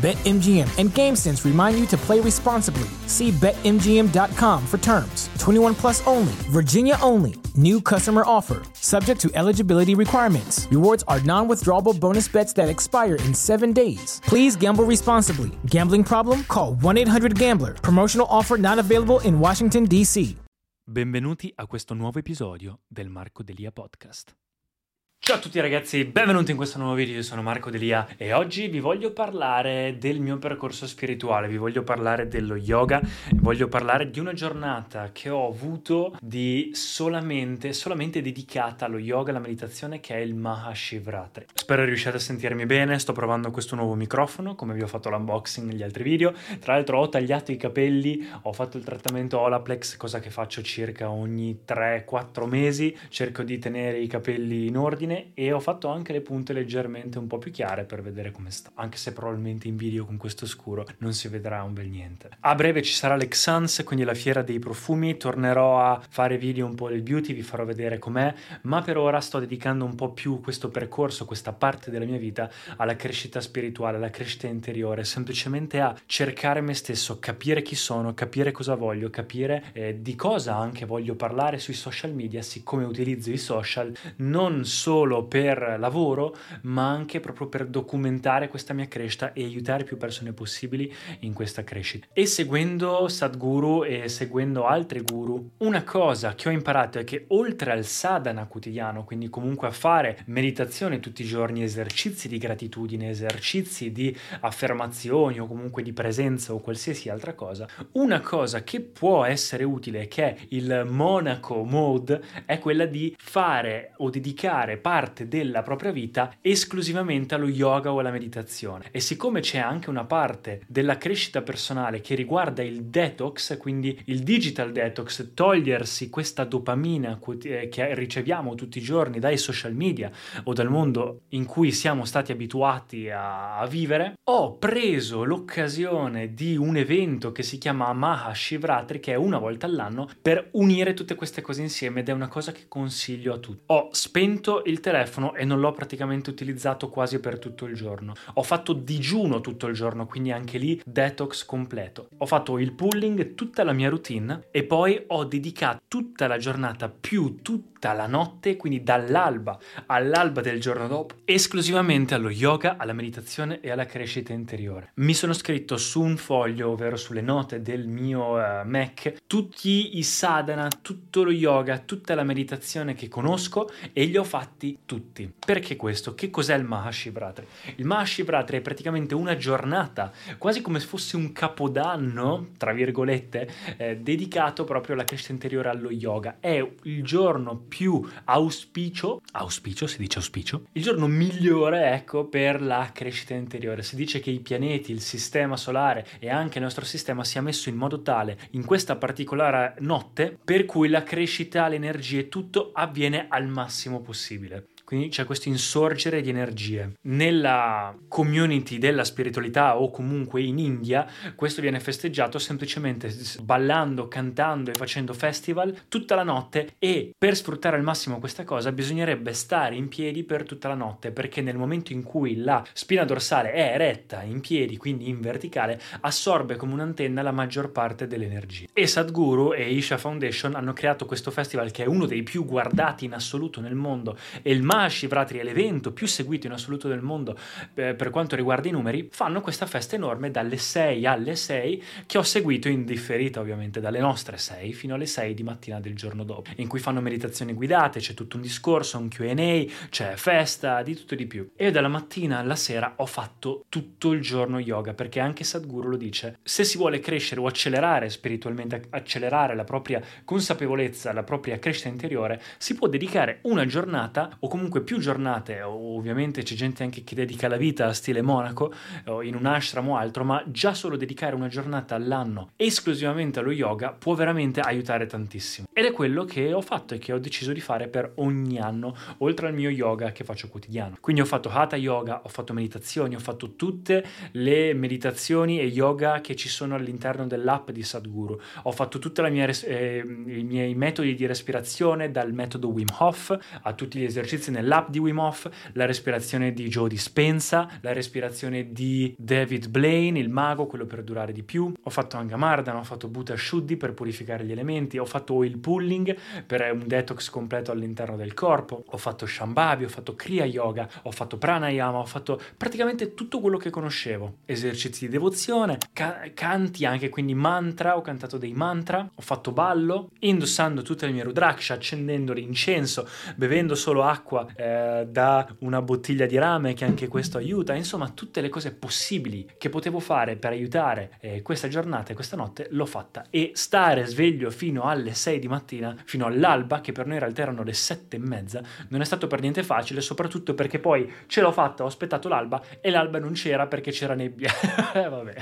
BetMGM and GameSense remind you to play responsibly. See BetMGM.com for terms. 21 plus only, Virginia only. New customer offer, subject to eligibility requirements. Rewards are non withdrawable bonus bets that expire in seven days. Please gamble responsibly. Gambling problem? Call 1 800 Gambler. Promotional offer not available in Washington, D.C. Benvenuti a questo nuovo episodio del Marco Delia Podcast. Ciao a tutti ragazzi, benvenuti in questo nuovo video, io sono Marco Delia e oggi vi voglio parlare del mio percorso spirituale, vi voglio parlare dello yoga, voglio parlare di una giornata che ho avuto di solamente, solamente dedicata allo yoga alla meditazione che è il Mahashivratri. Spero riusciate a sentirmi bene, sto provando questo nuovo microfono come vi ho fatto l'unboxing negli altri video, tra l'altro ho tagliato i capelli, ho fatto il trattamento Olaplex, cosa che faccio circa ogni 3-4 mesi, cerco di tenere i capelli in ordine e ho fatto anche le punte leggermente un po' più chiare per vedere come sta, anche se probabilmente in video con questo scuro non si vedrà un bel niente. A breve ci sarà l'Exans, quindi la fiera dei profumi, tornerò a fare video un po' del beauty, vi farò vedere com'è, ma per ora sto dedicando un po' più questo percorso, questa parte della mia vita alla crescita spirituale, alla crescita interiore, semplicemente a cercare me stesso, capire chi sono, capire cosa voglio, capire eh, di cosa anche voglio parlare sui social media, siccome utilizzo i social non solo solo per lavoro, ma anche proprio per documentare questa mia crescita e aiutare più persone possibili in questa crescita. E seguendo Sadhguru e seguendo altri guru, una cosa che ho imparato è che oltre al sadhana quotidiano, quindi comunque a fare meditazione tutti i giorni, esercizi di gratitudine, esercizi di affermazioni o comunque di presenza o qualsiasi altra cosa, una cosa che può essere utile, che è il monaco mode, è quella di fare o dedicare parte della propria vita esclusivamente allo yoga o alla meditazione. E siccome c'è anche una parte della crescita personale che riguarda il detox, quindi il digital detox, togliersi questa dopamina eh, che riceviamo tutti i giorni dai social media o dal mondo in cui siamo stati abituati a, a vivere, ho preso l'occasione di un evento che si chiama Mahashivratri, che è una volta all'anno, per unire tutte queste cose insieme ed è una cosa che consiglio a tutti. Ho spento il telefono e non l'ho praticamente utilizzato quasi per tutto il giorno. Ho fatto digiuno tutto il giorno, quindi anche lì detox completo. Ho fatto il pulling, tutta la mia routine e poi ho dedicato tutta la giornata più tutta la notte, quindi dall'alba all'alba del giorno dopo, esclusivamente allo yoga, alla meditazione e alla crescita interiore. Mi sono scritto su un foglio, ovvero sulle note del mio uh, Mac, tutti i sadhana, tutto lo yoga, tutta la meditazione che conosco e li ho fatti tutti. Perché questo? Che cos'è il Mahashivratri? Il Mahashivratri è praticamente una giornata, quasi come se fosse un capodanno, tra virgolette, eh, dedicato proprio alla crescita interiore allo yoga. È il giorno più auspicio, auspicio, si dice auspicio, il giorno migliore, ecco, per la crescita interiore. Si dice che i pianeti, il sistema solare e anche il nostro sistema sia messo in modo tale in questa particolare notte per cui la crescita, l'energia e tutto avviene al massimo possibile. Quindi c'è questo insorgere di energie. Nella community della spiritualità o comunque in India, questo viene festeggiato semplicemente ballando, cantando e facendo festival tutta la notte e per sfruttare al massimo questa cosa bisognerebbe stare in piedi per tutta la notte perché nel momento in cui la spina dorsale è eretta in piedi, quindi in verticale, assorbe come un'antenna la maggior parte dell'energia. E Sadhguru e Isha Foundation hanno creato questo festival che è uno dei più guardati in assoluto nel mondo e il ma Shivratri è l'evento più seguito in assoluto del mondo eh, per quanto riguarda i numeri, fanno questa festa enorme dalle 6 alle 6 che ho seguito in differita ovviamente dalle nostre 6 fino alle 6 di mattina del giorno dopo, in cui fanno meditazioni guidate, c'è tutto un discorso, un Q&A, c'è festa, di tutto e di più. E dalla mattina alla sera ho fatto tutto il giorno yoga, perché anche Sadhguru lo dice, se si vuole crescere o accelerare spiritualmente, accelerare la propria consapevolezza, la propria crescita interiore, si può dedicare una giornata o comunque più giornate, ovviamente c'è gente anche che dedica la vita a stile monaco, o in un ashram o altro, ma già solo dedicare una giornata all'anno esclusivamente allo yoga può veramente aiutare tantissimo. Ed è quello che ho fatto e che ho deciso di fare per ogni anno, oltre al mio yoga che faccio quotidiano. Quindi ho fatto hatha yoga, ho fatto meditazioni, ho fatto tutte le meditazioni e yoga che ci sono all'interno dell'app di Sadhguru. Ho fatto tutti res- eh, i miei metodi di respirazione, dal metodo Wim Hof a tutti gli esercizi nell'app di Wim Hof, la respirazione di Joe Dispensa, la respirazione di David Blaine, il mago, quello per durare di più. Ho fatto Angamardana, ho fatto Bhuta Shuddhi per purificare gli elementi, ho fatto oil pulling per un detox completo all'interno del corpo, ho fatto Shambhavi, ho fatto Kriya Yoga, ho fatto Pranayama, ho fatto praticamente tutto quello che conoscevo. Esercizi di devozione, ca- canti anche, quindi mantra, ho cantato dei mantra, ho fatto ballo, indossando tutte le mie rudraksha, accendendo l'incenso, bevendo solo acqua eh, da una bottiglia di rame che anche questo aiuta, insomma tutte le cose possibili che potevo fare per aiutare eh, questa giornata e questa notte l'ho fatta. E stare sveglio fino alle 6 di mattina, fino all'alba, che per noi realtà erano le 7 e mezza, non è stato per niente facile, soprattutto perché poi ce l'ho fatta, ho aspettato l'alba e l'alba non c'era perché c'era nebbia. Vabbè,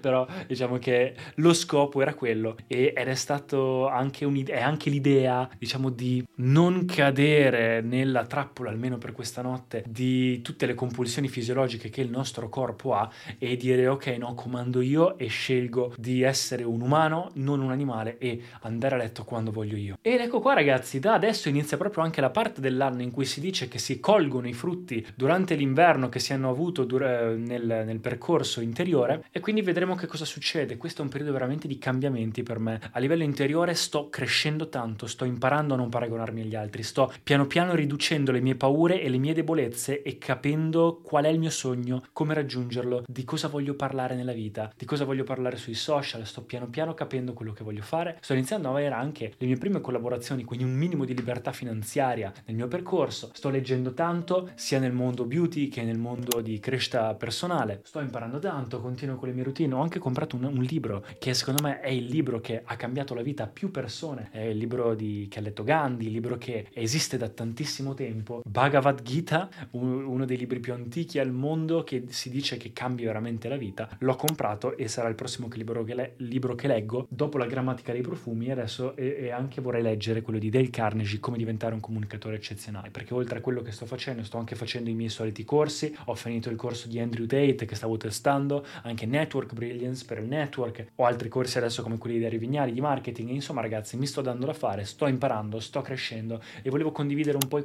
però diciamo che lo scopo era quello ed è stato anche, è anche l'idea, diciamo, di non cadere nella trappola, almeno per questa notte, di tutte le compulsioni fisiologiche che il nostro corpo ha e dire ok, no, comando io e scelgo di essere un umano, non un animale e andare a letto quando voglio io. Ed ecco qua ragazzi, da adesso inizia proprio anche la parte dell'anno in cui si dice che si colgono i frutti durante l'inverno che si hanno avuto dur- nel, nel percorso interiore e quindi vedremo che cosa succede. Questo è un periodo veramente di cambiamenti per me. A livello interiore sto crescendo tanto, sto imparando a non paragonarmi agli altri, sto piano piano riducendo le mie paure e le mie debolezze e capendo qual è il mio sogno, come raggiungerlo, di cosa voglio parlare nella vita, di cosa voglio parlare sui social, sto piano piano capendo quello che voglio fare, sto iniziando a avere anche le mie prime collaborazioni, quindi un minimo di libertà finanziaria nel mio percorso, sto leggendo tanto sia nel mondo beauty che nel mondo di crescita personale, sto imparando tanto, continuo con le mie routine, ho anche comprato un, un libro che secondo me è il libro che ha cambiato la vita a più persone, è il libro di, che ha letto Gandhi, il libro che esiste da tantissimo tempo, Bhagavad Gita, uno dei libri più antichi al mondo che si dice che cambia veramente la vita, l'ho comprato e sarà il prossimo libro che, le- libro che leggo. Dopo la grammatica dei profumi adesso e-, e anche vorrei leggere quello di Dale Carnegie, come diventare un comunicatore eccezionale, perché oltre a quello che sto facendo sto anche facendo i miei soliti corsi, ho finito il corso di Andrew Tate che stavo testando, anche Network Brilliance per il network, ho altri corsi adesso come quelli di Ari Vignali di marketing, insomma ragazzi mi sto dando da fare, sto imparando, sto crescendo e volevo condividere un po'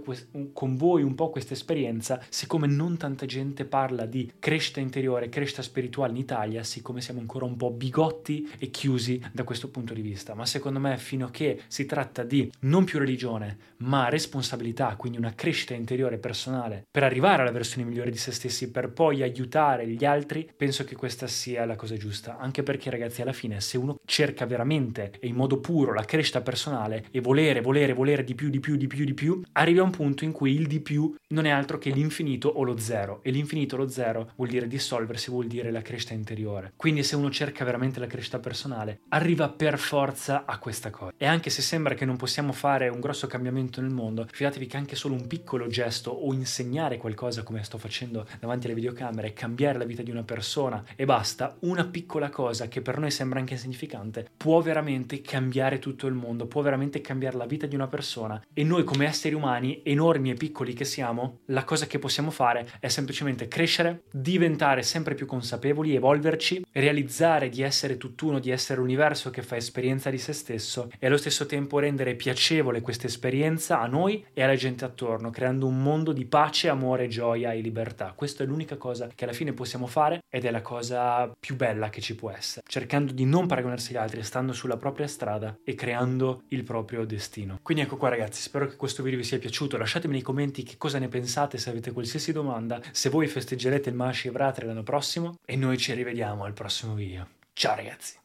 con voi un po' questa esperienza, siccome non tanta gente parla di crescita interiore, crescita spirituale in Italia, siccome siamo ancora un po' bigotti e chiusi da questo punto di vista, ma secondo me fino a che si tratta di non più religione, ma responsabilità, quindi una crescita interiore personale per arrivare alla versione migliore di se stessi, per poi aiutare gli altri, penso che questa sia la cosa giusta, anche perché ragazzi alla fine se uno cerca veramente e in modo puro la crescita personale e volere, volere, volere di più, di più, di più, di più, arrivi a un punto in cui il di più non è altro che l'infinito o lo zero e l'infinito o lo zero vuol dire dissolversi, vuol dire la crescita interiore. Quindi se uno cerca veramente la crescita personale, arriva per forza a questa cosa. E anche se sembra che non possiamo fare un grosso cambiamento nel mondo, fidatevi che anche solo un piccolo gesto o insegnare qualcosa come sto facendo davanti alle videocamere, cambiare la vita di una persona e basta, una piccola cosa che per noi sembra anche insignificante, può veramente cambiare tutto il mondo, può veramente cambiare la vita di una persona. E noi come esseri umani, enormi e piccoli che siamo, la cosa che possiamo fare è semplicemente crescere, diventare sempre più consapevoli, evolverci, realizzare di essere tutt'uno, di essere l'universo che fa esperienza di se stesso e allo stesso tempo rendere piacevole questa esperienza a noi e alla gente attorno, creando un mondo di pace, amore, gioia e libertà. Questa è l'unica cosa che alla fine possiamo fare ed è la cosa più bella che ci può essere, cercando di non paragonarsi agli altri, stando sulla propria strada e creando il proprio destino. Quindi ecco qua ragazzi, spero che questo video vi sia piaciuto, lasciatemi nei commenti che cosa ne pensate, se avete qualsiasi domanda, se voi festeggerete il Mahashivratri l'anno prossimo e noi ci rivediamo al prossimo video. Ciao ragazzi!